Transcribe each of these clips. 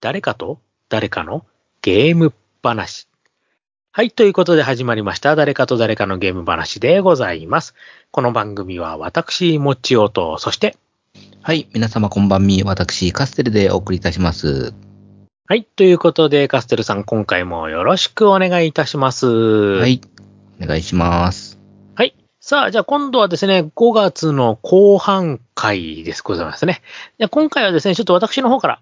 誰かと？誰かの？ゲーム話。はい。ということで始まりました。誰かと誰かのゲーム話でございます。この番組は私、もちおと、そして、はい。皆様こんばんみ。私、カステルでお送りいたします。はい。ということで、カステルさん、今回もよろしくお願いいたします。ははい。お願いします。はい。さあ、じゃあ今度はですね、5月の後半回ですございますね。で今回はですね、ちょっと私の方から、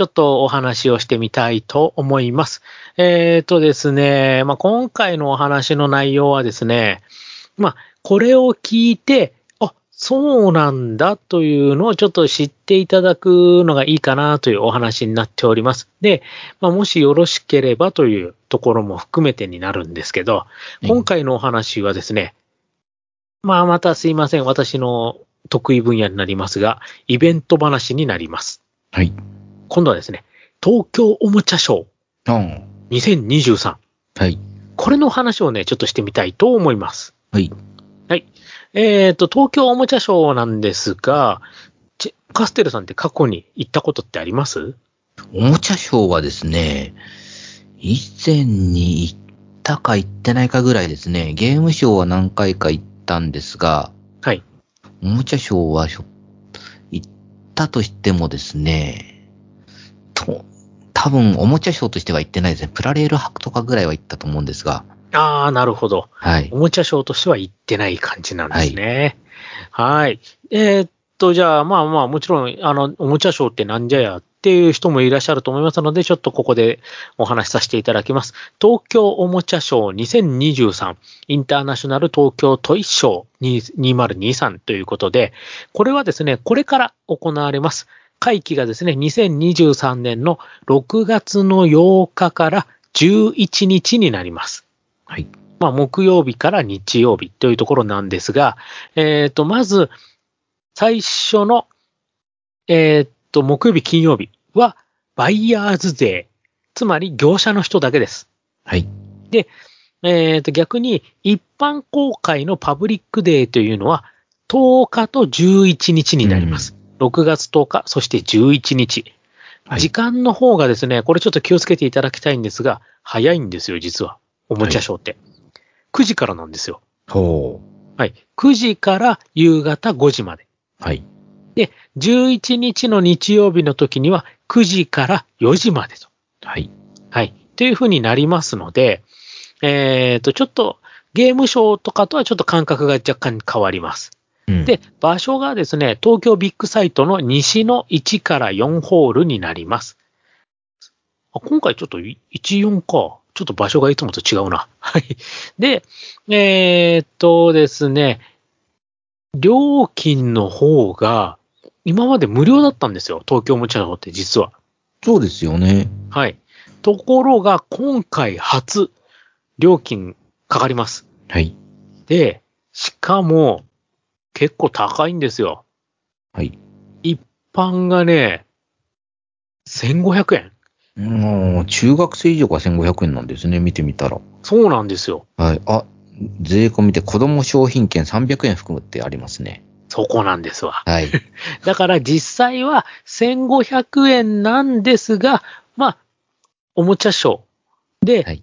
ちょっとお話をしてみたいと思います。えーとですね、まあ、今回のお話の内容はですね、まあ、これを聞いて、あ、そうなんだというのをちょっと知っていただくのがいいかなというお話になっております。で、まあ、もしよろしければというところも含めてになるんですけど、今回のお話はですね、まあまたすいません。私の得意分野になりますが、イベント話になります。はい。今度はですね、東京おもちゃショあー2023。はい。これの話をね、ちょっとしてみたいと思います。はい。えっ、と、東京おもちゃショーなんですが、ちカステルさんって過去に行ったことってあります？おもちゃショーはですね、以前に行ったか行ってないかぐらいですね、ゲームショーは何回か行ったんですが、はい。おもちゃショーは行ったとしてもですね、と、多分おもちゃショーとしては行ってないですね。プラレール博とかぐらいは行ったと思うんですが、あー、なるほど。はいお。もちゃショーとしては行ってない感じなんですね。はい。えーっと、じゃあ、まあまあ、もちろん、あの、おもちゃショーってなんじゃやっていう人もいらっしゃると思いますので、ちょっとここでお話しさせていただきます。東京おもちゃショー2023インターナショナル東京トイショー2023ということで、これはですね、これから行われます。会期がですね、2023年の6月の8日から11日になります。はい。まあ、木曜日から日曜日というところなんですが、えっ、と、まず、最初の、えっ、と、木曜日、金曜日は、バイヤーズ税。つまり、業者の人だけです。はい。えっ、と、逆に、一般公開のパブリックデーというのは、10日と11日になります。6月10日、そして11日。はい時間の方がですね、これちょっと気をつけていただきたいんですが、早いんですよ、実は。おもちゃショーって。9時からなんですよ。ほはい。9時から夕方5時まで。う。はい。で、11日の日曜日の時には9時から4時までと。はい。はい。というふうになりますので、えっ、と、ちょっとゲームショーとかとはちょっと感覚が若干変わります。うん、で、場所がですね、東京ビッグサイトの西の1から4ホールになります。あ今回ちょっとい14か。ちょっと場所がいつもと違うな。はい。で、えーっとですね、料金の方が、今まで無料だったんですよ。東京おもちゃの方って実は。そうですよね。はい。ところが、今回初、料金かかります。はい。で、しかも、結構高いんですよ。はい。一般がね、1500円。もう、中学生以上が1500円なんですね、見てみたら。そうなんですよ。はい。あ、税込みで子供商品券300円含むってありますね。そこなんですわ。はい。だから実際は1500円なんですが、まあ、おもちゃショー。で、はい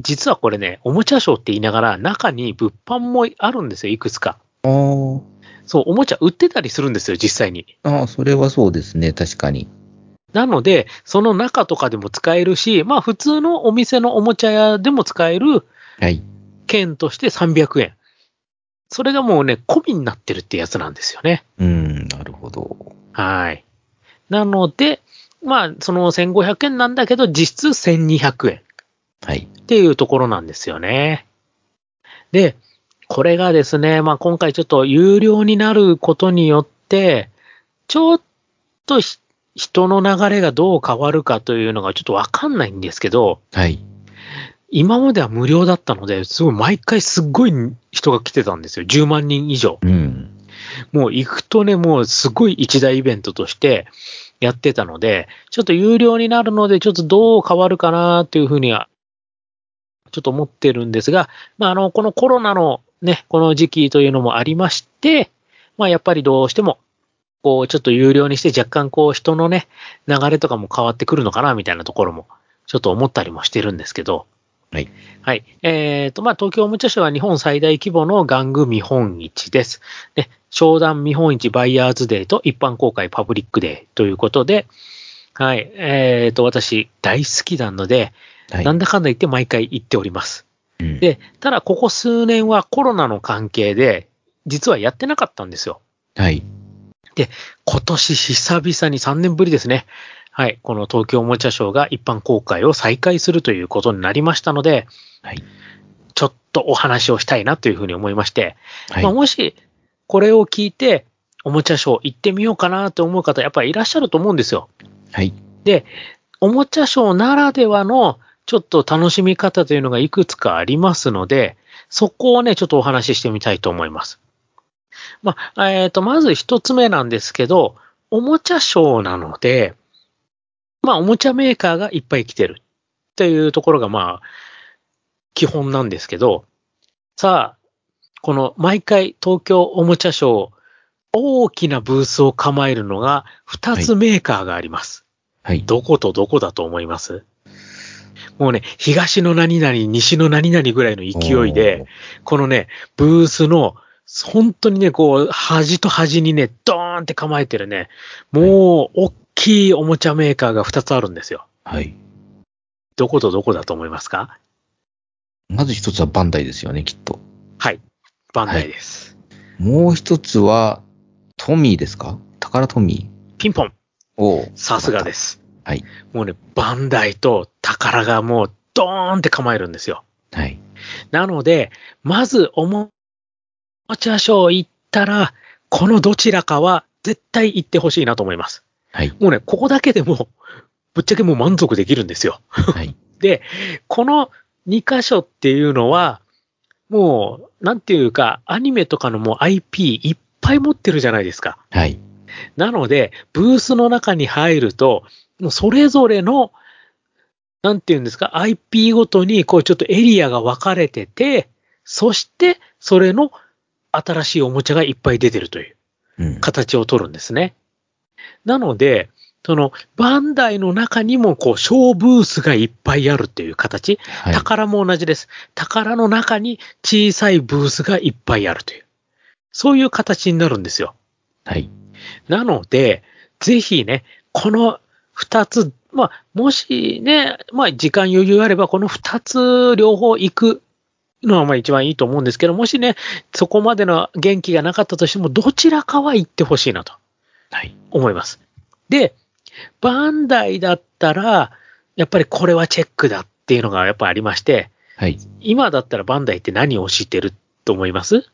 実はこれね、おもちゃショーって言いながら中に物販もあるんですよ、いくつか。あーそう、おもちゃ売ってたりするんですよ、実際に。あー、それはそうですね、確かに。なので、その中とかでも使えるし、まあ普通のお店のおもちゃ屋でも使えるはい。券として300円。それがもうね、込みになってるってやつなんですよね。うん、なるほど。はい。なので、まあ、その1500円なんだけど、実質1200円はい。っていうところなんですよね。で、これがですね、まあ今回ちょっと有料になることによって、ちょっとひ人の流れがどう変わるかというのがちょっとわかんないんですけど、はい。今までは無料だったので、すごい毎回すっごい人が来てたんですよ。10万人以上。うん。もう行くとね、もうすごい一大イベントとしてやってたので、ちょっと有料になるので、ちょっとどう変わるかなっていうふうには、ちょっと思ってるんですが、まあ、あの、このコロナのね、この時期というのもありまして、まあ、やっぱりどうしてもこう、ちょっと有料にして若干こう、人のね、流れとかも変わってくるのかな、みたいなところも、ちょっと思ったりもしてるんですけど、はい。はい。えっ、と、まあ、東京おもちゃショーは日本最大規模の玩具見本市です。で、商談見本市バイヤーズデーと一般公開パブリックデーということで、はい。えっ、と、私大好きなので、はい。なんだかんだ言って毎回行っております。うん、で、ただここ数年はコロナの関係で、実はやってなかったんですよ。はい。今年久々に3年ぶりですね。はい。この東京おもちゃショーが一般公開を再開するということになりましたので、はい。ちょっとお話をしたいなというふうに思いまして、はい。まあ、もしこれを聞いて、おもちゃショー行ってみようかなと思う方、やっぱりいらっしゃると思うんですよ。はい。で、おもちゃショーならではのちょっと楽しみ方というのがいくつかありますので、そこをね、ちょっとお話ししてみたいと思います。まあ、えっ、と、まず一つ目なんですけど、おもちゃショーなので、まあ、おもちゃメーカーがいっぱい来てるっていうところが、まあ、基本なんですけど、さあ、この毎回東京おもちゃショー、大きなブースを構えるのが2つメーカーがあります。はい。どことどこだと思います？もうね、東の何々、西の何々ぐらいの勢いで、このね、ブースの、本当にね、こう、端と端にね、ドーンって構えてるね、もう、大きいおもちゃメーカーが2つあるんですよ。はい。どことどこだと思いますか？まず一つはバンダイですよね、きっと。はい。バンダイです。もう一つは、トミーですか？宝トミピンポンー。おーさすがで。す。はい。もうね、バンダイと宝がもう、ドーンって構えるんですよ。はい。なので、まずおもちゃショー行ったら、このどちらかは絶対行ってほしいなと思います。はい。もうね、ここだけでも、ぶっちゃけもう満足できるんですよ。はい。で、この2箇所っていうのは、もう、なんていうか、アニメとかのもう IP いっぱい持ってるじゃないですか。はい。なので、ブースの中に入ると、それぞれの、なんていうんですか、IP ごとに、こうちょっとエリアが分かれてて、そして、それの新しいおもちゃがいっぱい出てるといううん。形を取るんですね。なので、その、バンダイの中にも、こう、小ブースがいっぱいあるっていう形。はい。宝も同じです。宝の中に小さいブースがいっぱいあるという。そういう形になるんですよ。はい。なので、ぜひね、この二つ、まあ、もしね、まあ、時間余裕あれば、この二つ両方行くのはまあ一番いいと思うんですけど、もしね、そこまでの元気がなかったとしても、どちらかは行ってほしいなとはい。思います。で、バンダイだったら、やっぱりこれはチェックだっていうのがやっぱありまして、はい。今だったらバンダイって何を知ってると思います？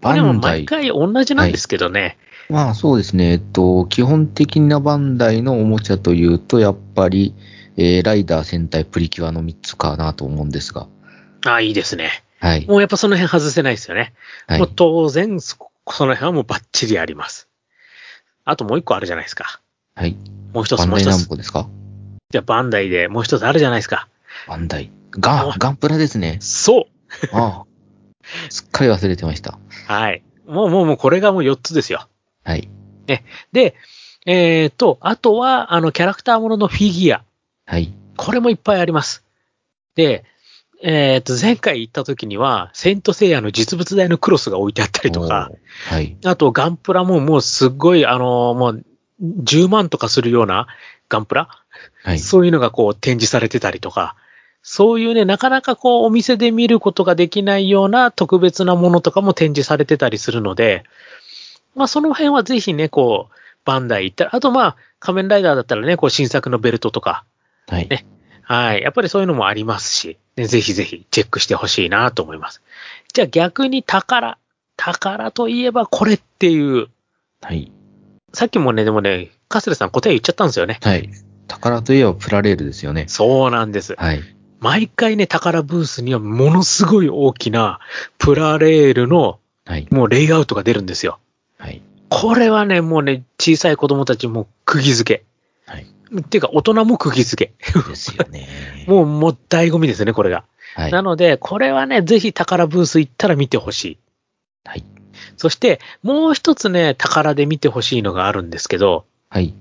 バでもンダイ。毎回同じなんですけどね。まあそうですね。えっと、基本的なバンダイのおもちゃというと、やっぱり、えー、ライダー戦隊プリキュアの3つかなと思うんですが。ああ、いいですね。はい。もうやっぱその辺外せないですよね。はいもう。当然そ、その辺はもうバッチリあります。あともう一個あるじゃないですか。はい。もう一つもう一つ。ンボですか？じゃあバンダイでもう一つあるじゃないですか。バンダイ。ガン、ガンプラですね。そうああ。すっかり忘れてました。はい。もうもうもうこれがもう4つですよ。はい。で、えっ、と、あとは、あの、キャラクターもののフィギュア。はい。これもいっぱいあります。で、えっ、と、前回行った時には、セントセイヤの実物大のクロスが置いてあったりとか。はい。あとガンプラももうすっごい、あのもう、10万とかするようなガンプラはい。そういうのがこう展示されてたりとか、そういうね、なかなかこうお店で見ることができないような特別なものとかも展示されてたりするので、まあその辺はぜひね、こう、バンダイ行ったら、あとまあ仮面ライダーだったらね、こう新作のベルトとか、はい。ねはい、やっぱりそういうのもありますし、ね、ぜひぜひチェックしてほしいなと思います。じゃあ逆に宝。宝といえばこれっていう、はい。さっきもね、でもね、カスレさん答え言っちゃったんですよね。はい。宝といえばプラレールですよね。そうなんです。はい。毎回ね、宝ブースにはものすごい大きなプラレールのはい。もうレイアウトが出るんですよ。はい。これはね、もうね、小さい子供たちも釘付はい。け。っていうか、大人も釘付け。ですよね。もう、もう醍醐味ですね、これが。はい。なので、これはね、ぜひ宝ブース行ったら見てほしい。はい。そして、もう一つね、宝で見てほしいのがあるんですけど、はい。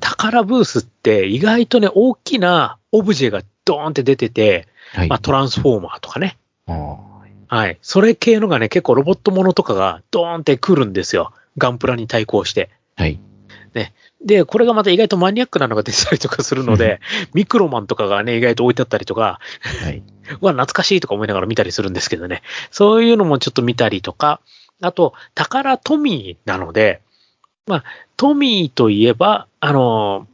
宝ブースって意外とね、大きなオブジェがドーンって出てて、はい。まあ、トランスフォーマーとかね。はい。それ系のがね、結構ロボットものとかがドーンって来るんですよ。ガンプラに対抗して。はい。で、これがまた意外とマニアックなのが出てたりとかするので、ミクロマンとかがね、意外と置いてあったりとか、はい。うわ、懐かしいとか思いながら見たりするんですけどね。そういうのもちょっと見たりとか、あと、宝トミーなので、まあ、トミーといえば、あの、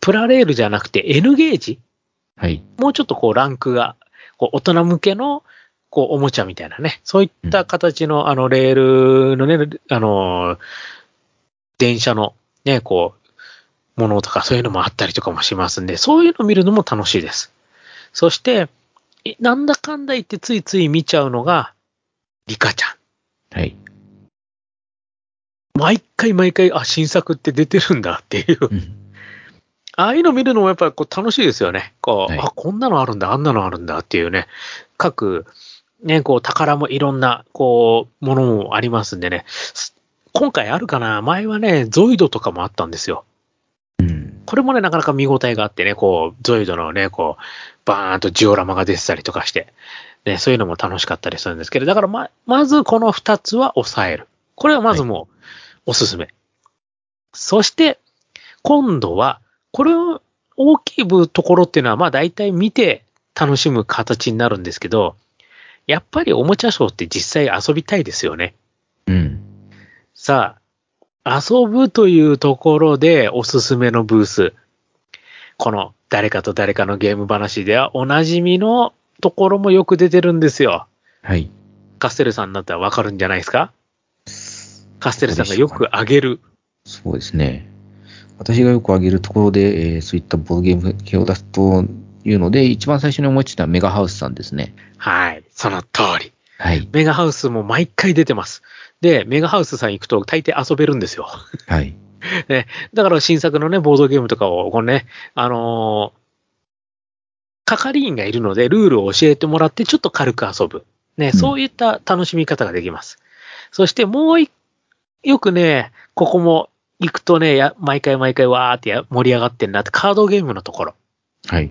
プラレールじゃなくて N ゲージ？はい。もうちょっとこうランクが、こう大人向けの、こうおもちゃみたいなね、そういった形の、あの、レールのね、あの、電車のね、こう、ものとかそういうのもあったりとかもしますんで、そういうのを見るのも楽しいです。そして、えなんだかんだ言ってついつい見ちゃうのが、リカちゃん。はい。毎回毎回、あ、新作って出てるんだっていう。うん。ああいうの見るのもやっぱりこう楽しいですよね。こう、はいあ、こんなのあるんだ、あんなのあるんだっていうね。各、ね、こう、宝もいろんな、こう、ものもありますんでね。す今回あるかな？前はね、ゾイドとかもあったんですよ。うん。これもね、なかなか見応えがあってね、こう、ゾイドのね、こう、バーンとジオラマが出てたりとかして、ね、そういうのも楽しかったりするんですけど、だからま、まずこの二つは抑える。これはまずもう、おすすめ。そして、今度は、これを大きい部ところっていうのは、まあ大体見て楽しむ形になるんですけど、やっぱりおもちゃショーって実際遊びたいですよね。うん。さあ、遊ぶというところでおすすめのブース。この誰かと誰かのゲーム話ではおなじみのところもよく出てるんですよ。はい。カステルさんだったらわかるんじゃないですか？カステルさんがよくあげる。そうですね。私がよく挙げるところで、えーそういったボードゲーム系を出すというので、一番最初に思いついたのはメガハウスさんですね。はい。その通り。はい。メガハウスも毎回出てます。で、メガハウスさん行くと大抵遊べるんですよ。はい。ね、だから新作のね、ボードゲームとかを、このね、あのー係員がいるので、ルールを教えてもらって、ちょっと軽く遊ぶ。ね、うんそういった楽しみ方ができます。そしてもう一、よくね、ここも行くとね、や毎回毎回わーってや盛り上がってんなって、カードゲームのところ。はい。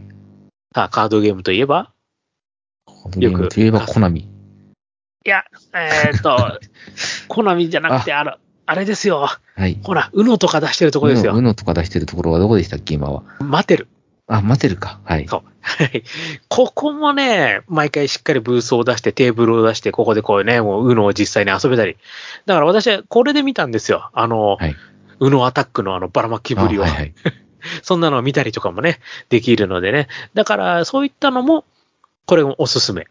さあ、カードゲームといえばボードゲームといえばコナミ。いや、えーっと、コナミじゃなくて、あの、あれですよ。はい。ほら、ウノとか出してるところですよ。うのとか出してるところはどこでしたっけ、今は？待てる。あ、待てるか。はい。そう。はい。ここもね、毎回しっかりブースを出して、テーブルを出して、ここでこうね、もう、ウノを実際に遊べたり。だから私はこれで見たんですよ。あの、はい。ウノアタックのあの、ばらまきぶりを。あはいはい。そんなのを見たりとかもね、できるのでね。だから、そういったのも、これもおすすめ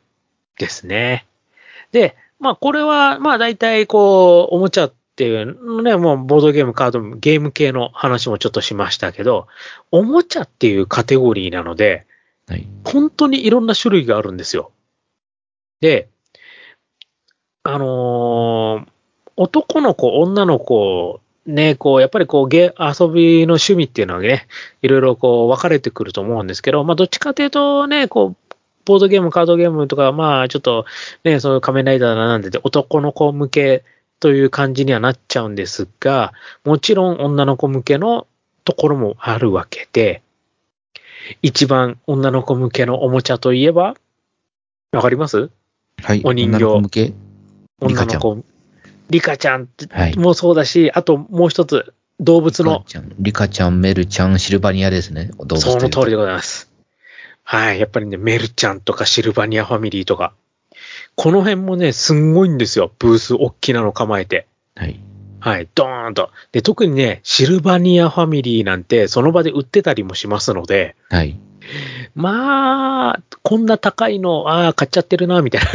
ですね。で、まあ、これは、まあ、大体、こう、おもちゃっていうね、もう、ボードゲーム、カードゲーム系の話もちょっとしましたけど、おもちゃっていうカテゴリーなので、はい。本当にいろんな種類があるんですよ。で、あのー男の子、女の子、ね、こう、やっぱりこう、ゲ遊びの趣味っていうのはね、いろいろこう、分かれてくると思うんですけど、まあ、どっちかというとね、こう、ボードゲーム、カードゲームとか、まあ、ちょっと、ね、そういう仮面ライダーなんで、男の子向けという感じにはなっちゃうんですが、もちろん女の子向けのところもあるわけで、一番女の子向けのおもちゃといえば、わかります？はい。お人形女の子向け？女の子。リカちゃんはい。もそうだし、あともう一つ、動物のリカ、ちゃん、メルちゃん、シルバニアですね。動物その通りでで。ございます。はい。やっぱりね、メルちゃんとかシルバニアファミリーとか、この辺もね、すんごいんですよ。ブース、大きなの構えて。はい。はい、ドーンと。で、特にね、シルバニアファミリーなんて、その場で売ってたりもしますので、はい。まあ、こんな高いの、ああ、買っちゃってるな、みたいな。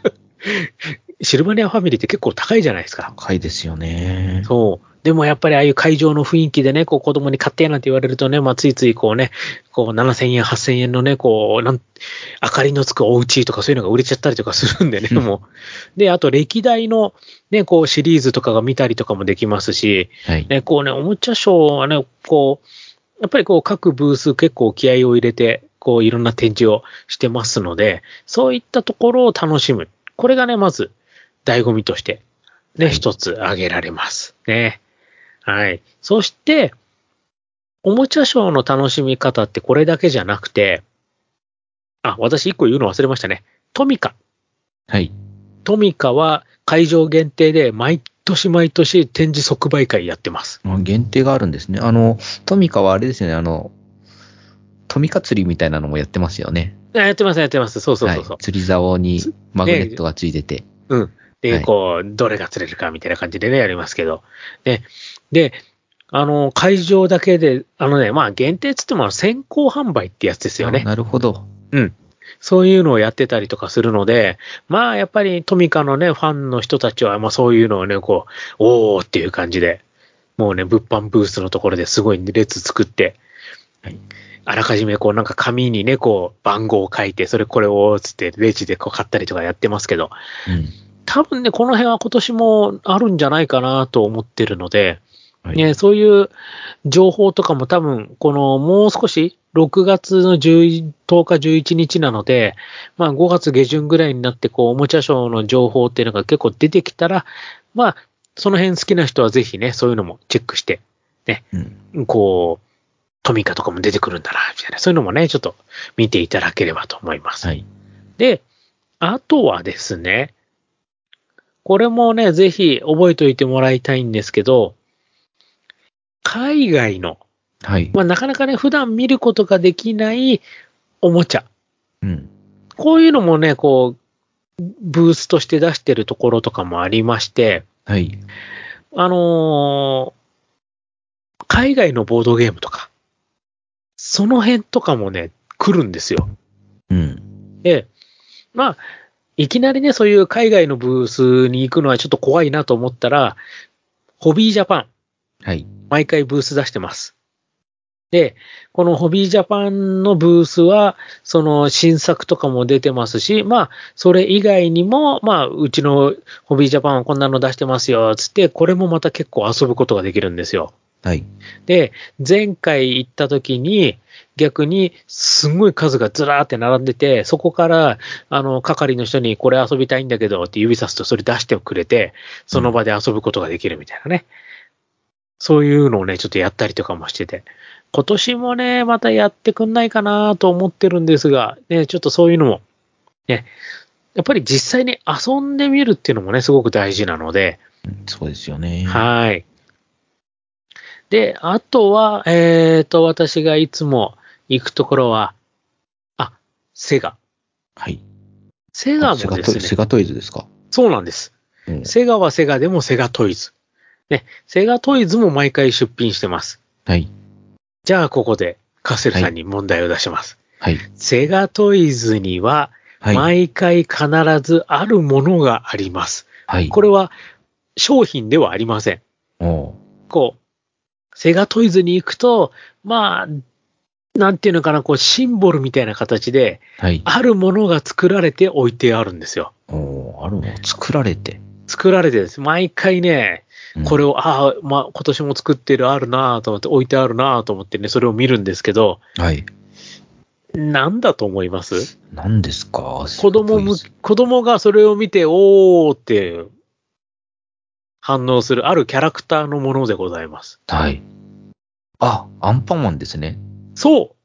シルバニアファミリーって結構高いじゃないですか。高いですよね。そう。でもやっぱりああいう会場の雰囲気でね、こう子供に買ってなんて言われるとね、まあついついこうね、こう7000円、8000円のね、こう、なん、明かりのつくお家とかそういうのが売れちゃったりとかするんでね、もう。で、あと歴代のね、こうシリーズとかが見たりとかもできますし、はい。ね、こうね、おもちゃショーはね、こう、やっぱりこう各ブース結構気合を入れて、こういろんな展示をしてますので、そういったところを楽しむ。これがね、まず、醍醐味としてね、はい一つ挙げられます。ね。はい。そして、おもちゃショーの楽しみ方ってこれだけじゃなくて、あ、私一個言うの忘れましたね。トミカ。はい。トミカは会場限定で毎年毎年展示即売会やってます。あ限定があるんですね。あの、トミカはあれですよね、あの、トミカ釣りみたいなのもやってますよね。あやってます、やってます。そうそうそうそうはい。。釣り竿にマグネットがついてて。うん。で、はいこう、どれが釣れるかみたいな感じでね、やりますけど。で、で、あの、会場だけで、あのね、まあ、限定っつっても先行販売ってやつですよねあ。なるほど。そういうのをやってたりとかするので、まあ、やっぱりトミカのね、ファンの人たちは、まあ、そういうのをね、こう、おーっていう感じで、もうね、物販ブースのところですごい列作って、はいあらかじめこう、なんか紙にね、こう、番号を書いて、それこれを、つって、レジでこう買ったりとかやってますけど、うん。多分ね、この辺は今年もあるんじゃないかなと思ってるので、はいね、そういう情報とかも多分、このもう少し、6月の10 10日、11日なので、まあ5月下旬ぐらいになって、こう、おもちゃショーの情報っていうのが結構出てきたら、まあ、その辺好きな人はぜひね、そういうのもチェックして、うん。こう、トミカとかも出てくるんだな、みたいな、そういうのもね、ちょっと見ていただければと思います。はい。で、あとはですね、これもね、ぜひ覚えておいてもらいたいんですけど、海外の、はい。まあ、なかなかね、普段見ることができないおもちゃ。うん。こういうのもね、こう、ブースとして出してるところとかもありまして、はい。あのー海外のボードゲームとか、その辺とかもね、来るんですよ。うん。で、まあ、いきなりね、そういう海外のブースに行くのはちょっと怖いなと思ったら、ホビージャパン、はい。毎回ブース出してます。で、このホビージャパンのブースは、その新作とかも出てますし、まあ、それ以外にも、まあ、うちのホビージャパンはこんなの出してますよ、つって、これもまた結構遊ぶことができるんですよ。はい。で、前回行った時に、逆にすんごい数がずらーって並んでて、そこから、あの、係の人にこれ遊びたいんだけどって指さすとそれ出してくれて、その場で遊ぶことができるみたいなね。そういうのをね、ちょっとやったりとかもしてて。今年もね、またやってくんないかなと思ってるんですが、ね、ちょっとそういうのも、ね、やっぱり実際に遊んでみるっていうのもね、すごく大事なので、うんそうですよね。はい。で、あとは、えっ、と、私がいつも行くところは、あ、セガ。はい。セガもですね、セガトイズですか？そうなんです。うん。セガはセガでもセガトイズ。ね、セガトイズも毎回出品してます。はい。じゃあ、ここで、カセルさんに問題を出します。はい。セガトイズには、はい。毎回必ずあるものがあります。はい。これは、商品ではありません。おうこう、セガトイズに行くと、まあ、なんていうのかな、こう、シンボルみたいな形で、はい。あるものが作られて置いてあるんですよ。おうあるの？作られて。作られてです。毎回ね、うんこれを、ああ、まあ、今年も作ってる、あるなぁと思って、置いてあるなぁと思ってね、それを見るんですけど、はい。なんだと思います？何ですか？子供む、子供がそれを見て、おーって反応するあるキャラクターのものでございます。はい。あ、アンパンマンですね。そ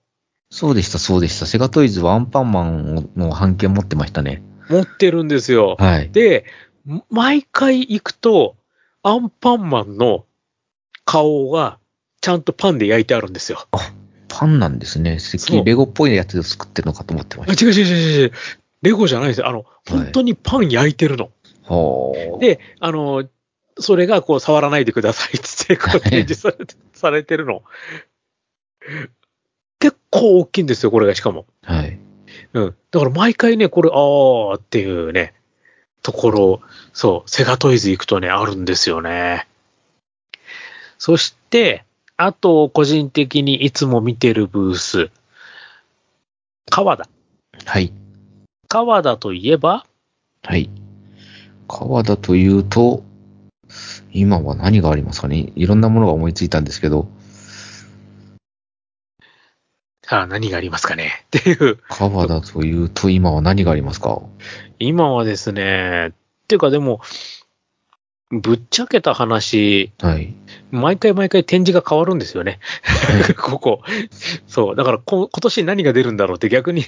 そうでした、そうでした。セガトイズはアンパンマンの版権持ってましたね。う、持ってるんですよ。はい。で、毎回行くと、アンパンマンの顔がちゃんとパンで焼いてあるんですよ。パンなんですね。石そうレゴっぽいやつを作ってるのかと思ってまあし違う違う違う違う。レゴじゃないですよ。あの、い本当にパン焼いてるの。た。はあ。で、あの、それがこう触らないでくださいっつって、こう展示されてされてるの。結構大きいんですよ、これがしかも。はい。うん。だから毎回ね、これ、あーっていうね、ところ、そう、セガトイズ行くとね、あるんですよね。そして、あと、個人的にいつも見てるブース、川田。はい。川田といえば、はい。川田というと、今は何がありますかね？いろんなものが思いついたんですけど、さあ何がありますかね？っていう。川田というと今は何がありますか？今はですね、っていうかでも、ぶっちゃけた話、はい。毎回毎回展示が変わるんですよね。ここ。そう。だからこ、今年何が出るんだろうって逆に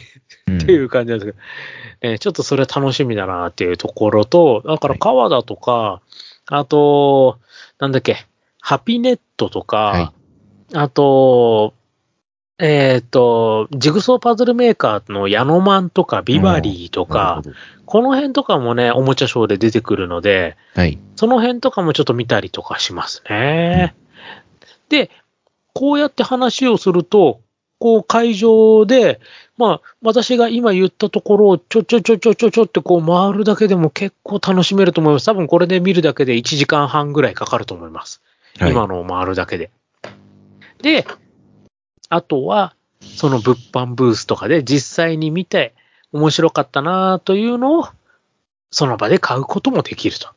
うんっていう感じなんですけど、ねちょっとそれ楽しみだなっていうところと、だから川田とか、あと、なんだっけ、ハピネットとか、はいあと、えっ、と、ジグソーパズルメーカーのヤノマンとかビバリーとかこの辺とかもね、おもちゃショーで出てくるので、はい。その辺とかもちょっと見たりとかしますね。で、こうやって話をすると、こう会場で、まあ、私が今言ったところをちょちょちょちょちょちょってこう回るだけでも結構楽しめると思います。多分これで見るだけで1時間半ぐらいかかると思います。はい今のを回るだけで。で、あとは、その物販ブースとかで実際に見て面白かったなというのを、その場で買うこともできると。は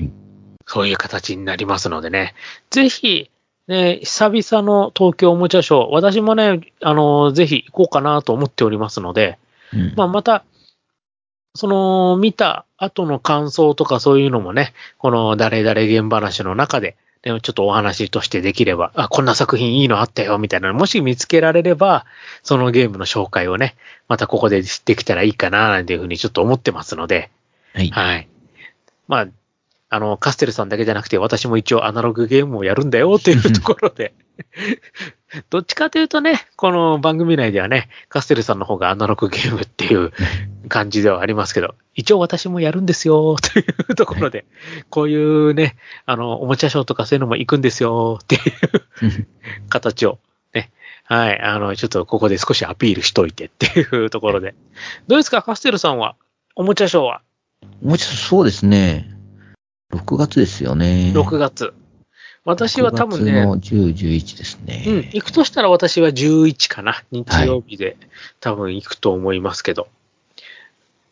いそういう形になりますのでね。ぜひ、ね、久々の東京おもちゃショー、私もね、あの、ぜひ行こうかなと思っておりますので、うんまあ、また、その、見た後の感想とかそういうのもね、この誰々現話の中で、ね、ちょっとお話としてできれば、あ、こんな作品いいのあったよ、みたいなの、もし見つけられれば、そのゲームの紹介をね、またここでできたらいいかな、なんていうふうにちょっと思ってますので、はい。はい。まあ、あの、カステルさんだけじゃなくて、私も一応アナログゲームをやるんだよっていうところで、どっちかというとね、この番組内ではね、カステルさんの方がアナログゲームっていう感じではありますけど、一応私もやるんですよ、というところで、こういうね、あの、おもちゃショーとかそういうのも行くんですよ、っていう形を、ね、はい、あの、ちょっとここで少しアピールしといてっていうところで。どうですか、カステルさんは、おもちゃショーは？もうちょっとそうですね。6月ですよね。6月。私は多分ね、6月の10、11ですね。うん、行くとしたら私は11かな。日曜日で多分行くと思いますけど。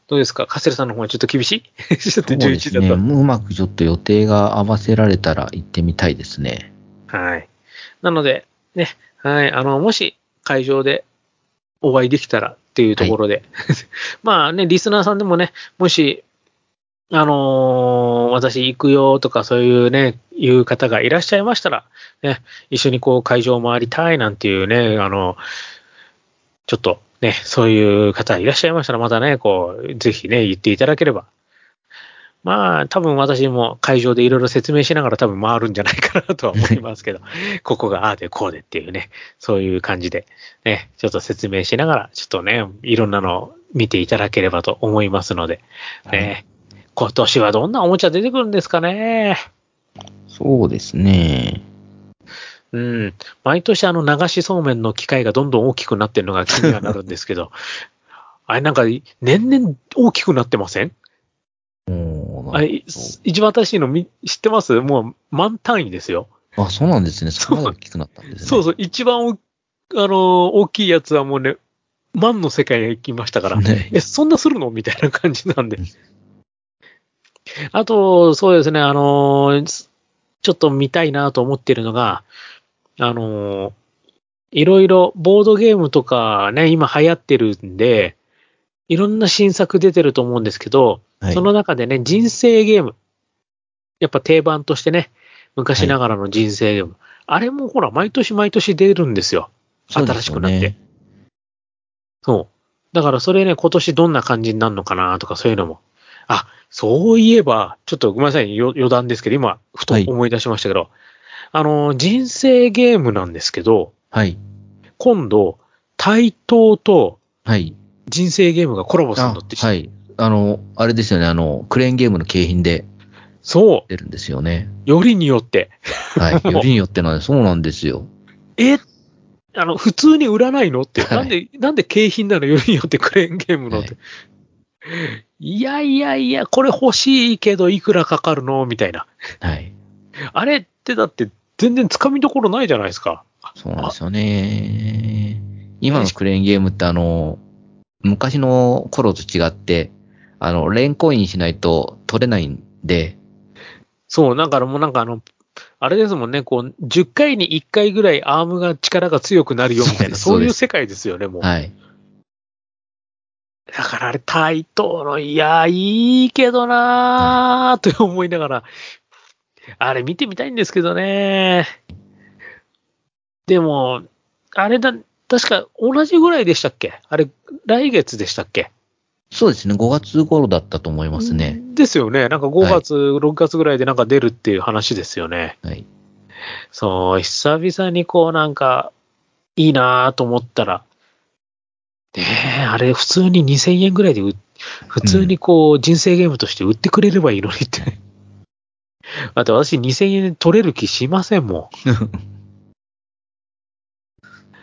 どうですか？カセルさんの方はちょっと厳しい？ちょっとそうです11だね。と。うまくちょっと予定が合わせられたら行ってみたいですね。はい。なので、ね、はい、あの、もし会場でお会いできたらっていうところで、まあね、リスナーさんでもね、もし、あのー私行くよとかそういうね、いう方がいらっしゃいましたら、ね、一緒にこう会場を回りたいなんていうね、あの、ちょっとね、そういう方いらっしゃいましたら、またね、こう、ぜひね、言っていただければ。まあ、多分私も会場でいろいろ説明しながら多分回るんじゃないかなとは思いますけど、ここがああでこうでっていうね、そういう感じで、ね、ちょっと説明しながら、ちょっとね、いろんなのを見ていただければと思いますので、ね、今年はどんなおもちゃ出てくるんですかね？そうですね。うん。毎年あの流しそうめんの機械がどんどん大きくなってるのが気にはなるんですけど、あれなんか年々大きくなってません？あれ、一番新しいのみ知ってます？もう満単位ですよ。あ、そうなんですね。そこまで大きくなったんですね。そうそう、一番おあの、大きいやつはもうね、万の世界へ行きましたから、ねえ、そんなするの？みたいな感じなんで。あと、そうですね、あの、ちょっと見たいなと思ってるのが、あの、いろいろボードゲームとかね、今流行ってるんで、いろんな新作出てると思うんですけど、はいその中でね、人生ゲーム。やっぱ定番としてね、昔ながらの人生ゲーム。あれもほら、毎年毎年出るんですよ。新しくなって。そう。だからそれね、今年どんな感じになるのかなとかそういうのも。あ、そういえば、ちょっとごめんなさい、よ余談ですけど、今、ふとはい思い出しましたけど、あの、人生ゲームなんですけど、はい。今度、対等とはい。人生ゲームがコラボするあのって、はい。あの、あれですよね。あの、クレーンゲームの景品でそ出るんですよね。う、よりによって。はい。よりによってなんで、そうなんですよ。え？あの、普通に売らないのって、はいなんで、なんで景品なの？よりによってクレーンゲームのって。、はいやいやいや、これ欲しいけどいくらかかるの？みたいな。はい。あれってだって全然掴みどころないじゃないですか。そうなんですよね。今のクレーンゲームってあの、昔の頃と違って、あの、レンコインしないと取れないんで、そう、だからもうなんかあの、あれですもんね、こう、10回に1回ぐらいアームが力が強くなるよみたいな、そういう世界ですよね、もう。はい。だからあれ、対等の、いや、いいけどなーと思いながら、あれ見てみたいんですけどね。でも、あれだ、確か同じぐらいでしたっけ？あれ、来月でしたっけ？そうですね、5月頃だったと思いますね。ですよね。なんか5月、6月ぐらいでなんか出るっていう話ですよね。はい。そう、久々にこうなんか、いいなぁと思ったら、ねえ、あれ普通に2000円ぐらいで普通にこう、人生ゲームとして売ってくれればいいのにって。だって私2000円取れる気しませんもん。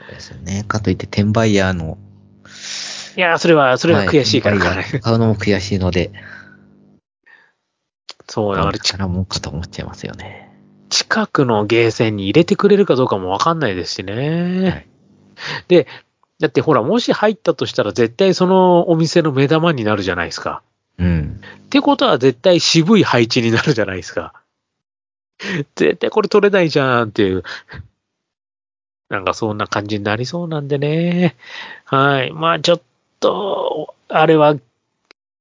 ですよね。かといって、転売ヤーの、いやー、それは、それは悔しいからはね。転売ヤー買うのも悔しいので、そう、だからち力もんかと思っちゃいますよね。近くのゲーセンに入れてくれるかどうかもわかんないですしね。はいで、だってほら、もし入ったとしたら絶対そのお店の目玉になるじゃないですか。うん。ってことは絶対渋い配置になるじゃないですか。絶対これ取れないじゃんっていう。なんかそんな感じになりそうなんでね。はい。まあちょっと、あれは、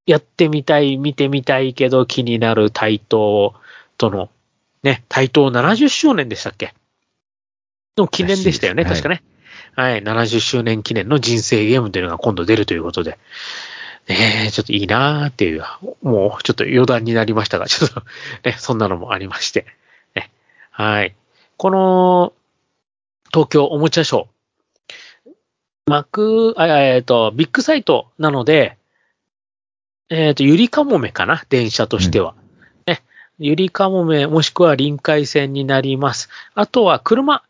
やってみたい、見てみたいけど気になる台頭との、ね、台頭70周年でしたっけ？の記念でしたよね、確かね。はい、70周年記念の人生ゲームというのが今度出るということで。ねえ、ちょっといいなーっていう、もうちょっと余談になりましたが、ちょっとね、そんなのもありまして。ね、はい。この、東京おもちゃショー。幕、あえっ、と、ビッグサイトなので、えっ、と、ゆりかもめかな？電車としては。ね。ゆりかもめもしくは臨海線になります。あとは車。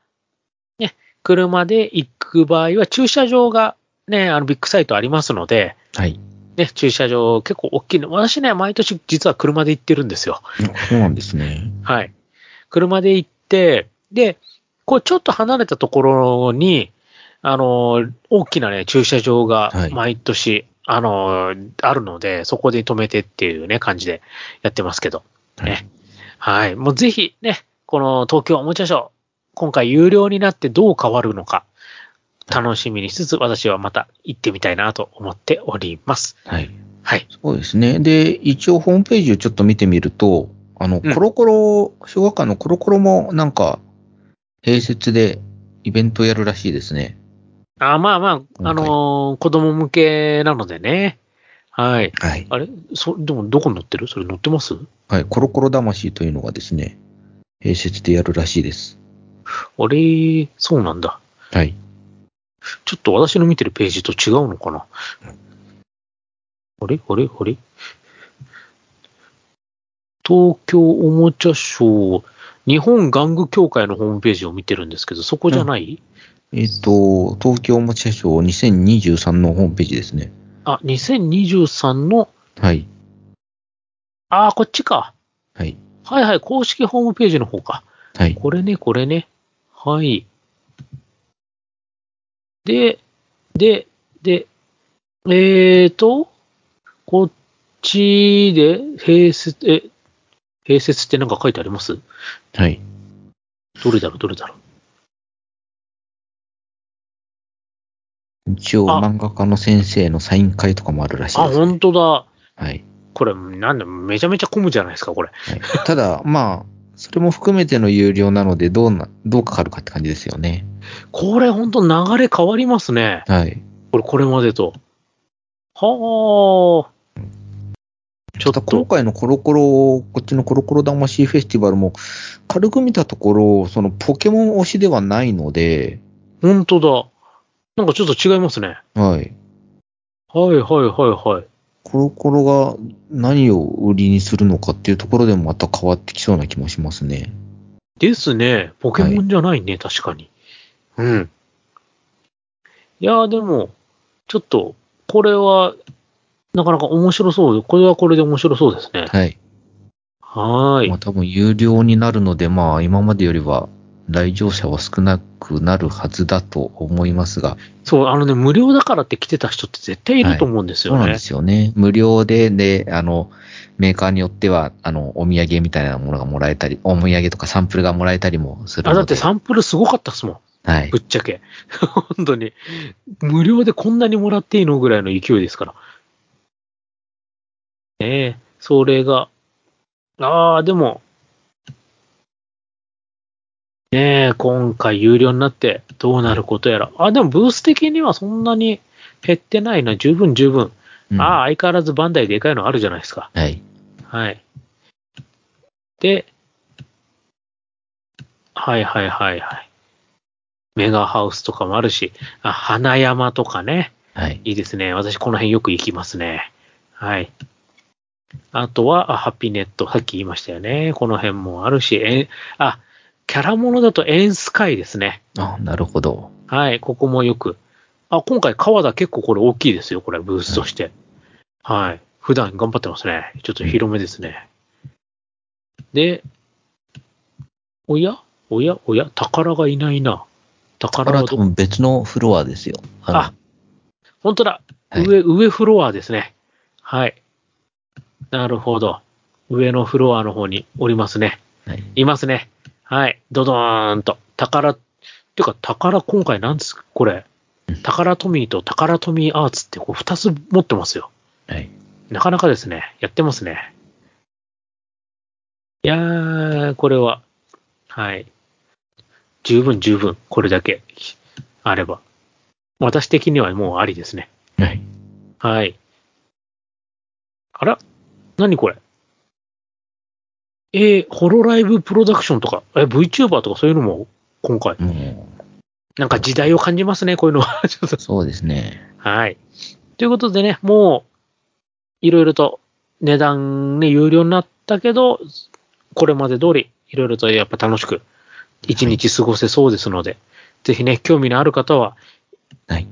ね。車で行く場合は駐車場がね、あのビッグサイトありますので、はい。ね、駐車場結構大きいの。私ね、毎年実は車で行ってるんですよ。そうなんですね。はい。車で行って、で、こうちょっと離れたところに、あの、大きなね、駐車場がはい毎年、あの、あるので、そこで止めてっていうね、感じでやってますけど。ね。はい。もうぜひね、この東京おもちゃショー、今回有料になってどう変わるのか、楽しみにしつつ、私はまた行ってみたいなと思っております。はい。はい。そうですね。で、一応ホームページをちょっと見てみると、あの、うんコロコロ、小学館のコロコロもなんか、併設でイベントやるらしいですね。あまあまあ、あのー子供向けなのでね。はい。はい。あれ？そ、でもどこに載ってる？それ載ってます？はい。コロコロ魂というのがですね、併設でやるらしいです。あれ、そうなんだ。はい。ちょっと私の見てるページと違うのかな？あれ？あれ？あれ？東京おもちゃショー、日本玩具協会のホームページを見てるんですけど、そこじゃない、えっ、と、東京おもちゃショー2023のホームページですね。あ、2023の、はい。あー、こっちか。はい。はいはい、公式ホームページの方か。はい。これね、これね。はい。で、で、で、えーと、こっちで、併設、え、併設ってなんか書いてあります？はい。どれだろう、どれだろう？一応、あ漫画家の先生のサイン会とかもあるらしいあ、です、本当だ。はい。これ、なんだ、めちゃめちゃ混むじゃないですか、これ。はい、ただ、まあ、それも含めての有料なので、どうな、どうかかるかって感じですよね。これ、本当流れ変わりますね。はい。これ、これまでと。はあ。ちょっただ今と、回のコロコロ、こっちのコロコロ魂フェスティバルも、軽く見たところ、そのポケモン推しではないので、本当だ。なんかちょっと違いますね。はい。はい、はい、はい、はい。コロコロが何を売りにするのかっていうところでもまた変わってきそうな気もしますね。ですね。ポケモンじゃないね、確かに。うん。いやーでも、ちょっと、これは、なかなか面白そうで、これはこれで面白そうですね。はい。はーい。まあ多分有料になるので、まあ今までよりは来場者は少なくなるはずだと思いますが、そう、あのね、無料だからって来てた人って絶対いると思うんですよね。そうなんですよね。無料で、で、あの、メーカーによっては、あの、お土産みたいなものがもらえたり、お土産とかサンプルがもらえたりもするのあ、で。だってサンプルすごかったっすもん。はいぶ。っちゃけ。本当に。無料でこんなにもらっていいのぐらいの勢いですから。ねえ、それが。ああ、でも、ねえ、今回有料になってどうなることやら。あ、でもブース的にはそんなに減ってないな。十分十分。うんああ、相変わらずバンダイでかいのあるじゃないですか。はい。はい。で、はいはいはいはい。メガハウスとかもあるし、あ花山とかね。はい。いいですね。私この辺よく行きますね。はい。あとは、あハッピーネット。さっき言いましたよね。この辺もあるし、えあ、キャラものだとエンスカイですね。あ、なるほど。はい。ここもよく。あ、今回川田結構これ大きいですよ。これ、ブースとして。はい。普段頑張ってますね。ちょっと広めですね。で、おや？おや？おや？宝がいないな。こ？宝は多分別のフロアですよ。のあ、本当だ。はい上、上フロアですね。はい。なるほど。上のフロアの方におりますね。はい。いますね。はい。ドドーンと。宝、っていうか、宝今回なんです？かこれうん。宝トミーと宝トミーアーツってこう二つ持ってますよ。はい。なかなかですね。やってますね。いやー、これは、はい。十分十分、これだけあれば。私的にはもうありですね。はい。はい。あら？何これ？えー、ホロライブプロダクションとか、え、VTuber とかそういうのも今回、もなんか時代を感じますね、こういうのは。ちょっとう、そうですね。はい。ということでね、もう、いろいろと値段ね、有料になったけど、これまで通り、いろいろとやっぱ楽しく、一日過ごせそうですので、ぜひね、興味のある方は、はい。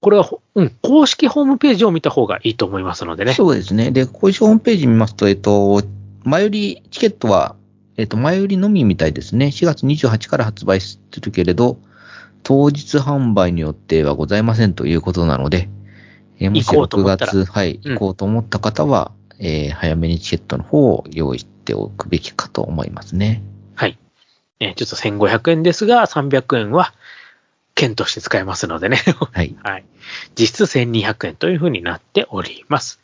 これはほ、うん、公式ホームページを見た方がいいと思いますのでね。そうですね。で、公式ホームページ見ますと、えっと、前売りチケットは、えっと、前売りのみみたいですね。4月28から発売するけれど、当日販売によってはございませんということなので、えーもし行こうと6思ったら月、はい、うん行こうと思った方は、えー早めにチケットの方を用意しておくべきかと思いますね。はい。えーちょっと1500円ですが、300円は、券として使えますのでね。はい。はい。実質1200円というふうになっております。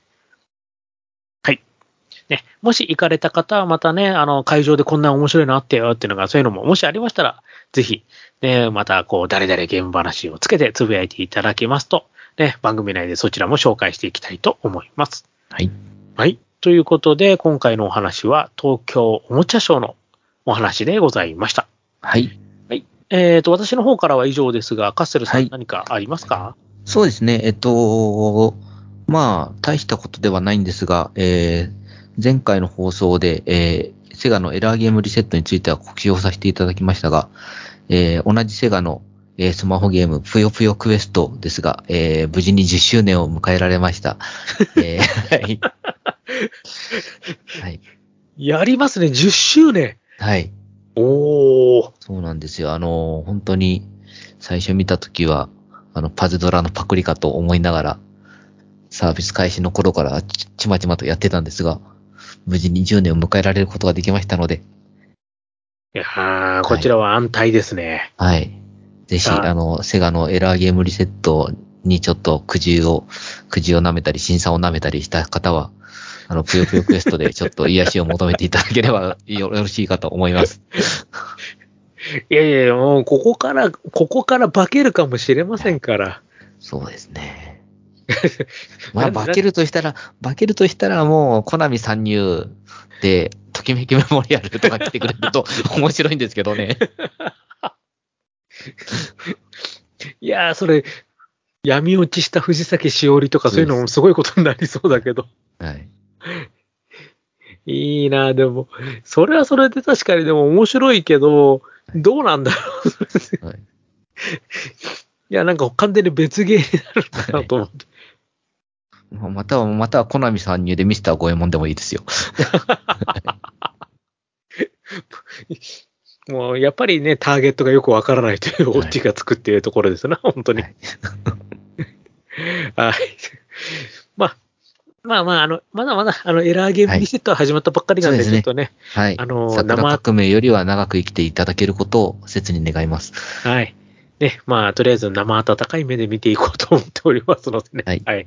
はい。ね、もし行かれた方はまたね、あの、会場でこんな面白いのあったよっていうのが、そういうのももしありましたら、ぜひ、ね、またこう、誰々ゲーム話をつけてつぶやいていただけますと、ね、番組内でそちらも紹介していきたいと思います。はい。はい。ということで、今回のお話は、東京おもちゃショーのお話でございました。はい。えっ、と、私の方からは以上ですが、カッセルさはいん何かありますか、そうですね。えっと、まあ、大したことではないんですが、えー前回の放送で、えーセガのエラーゲームリセットについては告知をさせていただきましたが、えー同じセガの、えースマホゲーム、ぷよぷよクエストですが、えー無事に10周年を迎えられました。えーはい。はい。やりますね、10周年。はい。おー。そうなんですよ。あの、本当に、最初見たときは、あの、パズドラのパクリかと思いながら、サービス開始の頃からちちまちまとやってたんですが、無事に10年を迎えられることができましたので、いやー、こちらは安泰ですね。はい。ぜひ、はいあの、セガのエラーゲームリセットにちょっとくじを、くじを舐めたり、審査を舐めたりした方は、あの、ぷよぷよクエストでちょっと癒しを求めていただければよ よろしいかと思います。いやいや、もうここから、ここから化けるかもしれませんから。そうですね。まあ、化けるとしたら、化けるとしたらもう、コナミ参入で、ときめきメモリアルとか来てくれると面白いんですけどね。いやー、それ、闇落ちした藤崎しおりとかそういうのもすごいことになりそうだけど。はい。いいな、でも、それはそれで確かにでも面白いけど、どうなんだろう。はい、いや、なんか完全に別ゲーになるんだなと思って。まあまたは、またはコナミ参入でミスターゴエモンでもいいですよ。もう、やっぱりね、ターゲットがよくわからないというオチがつくっていうところですな、本当に。ははいい。まあ、まあまあ、あの、まだまだ、あの、エラーゲームリセットは始まったばっかりなんで、はいですねちょっとね、はい。あの桜生革命よりは長く生きていただけることを切に願います。はい。ね、まあ、とりあえず生温かい目で見ていこうと思っておりますのでね。はいはい。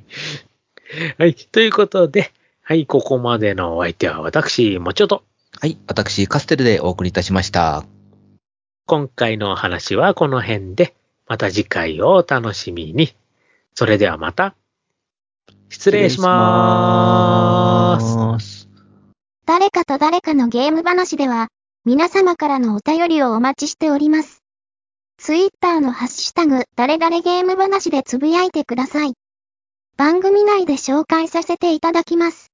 はい。ということで、はい、ここまでのお相手は私、もちおと。はい。私、カステルでお送りいたしました。今回のお話はこの辺で、また次回をお楽しみに。それではまた。失礼しまーす。誰かと誰かのゲーム話では、皆様からのお便りをお待ちしております。ツイッターのハッシュタグ、誰々ゲーム話でつぶやいてください。番組内で紹介させていただきます。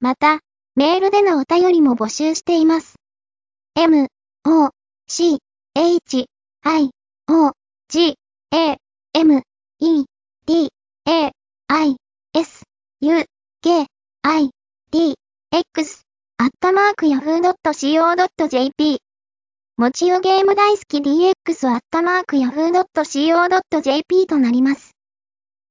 また、メールでのお便りも募集しています。m, o, c, h, i, o, g, a, m, e, d, a, i, s, u, k, i, d, x, アットマーク yahoo.co.jp もちよゲーム大好き DX アットマーク yahoo.co.jp となります。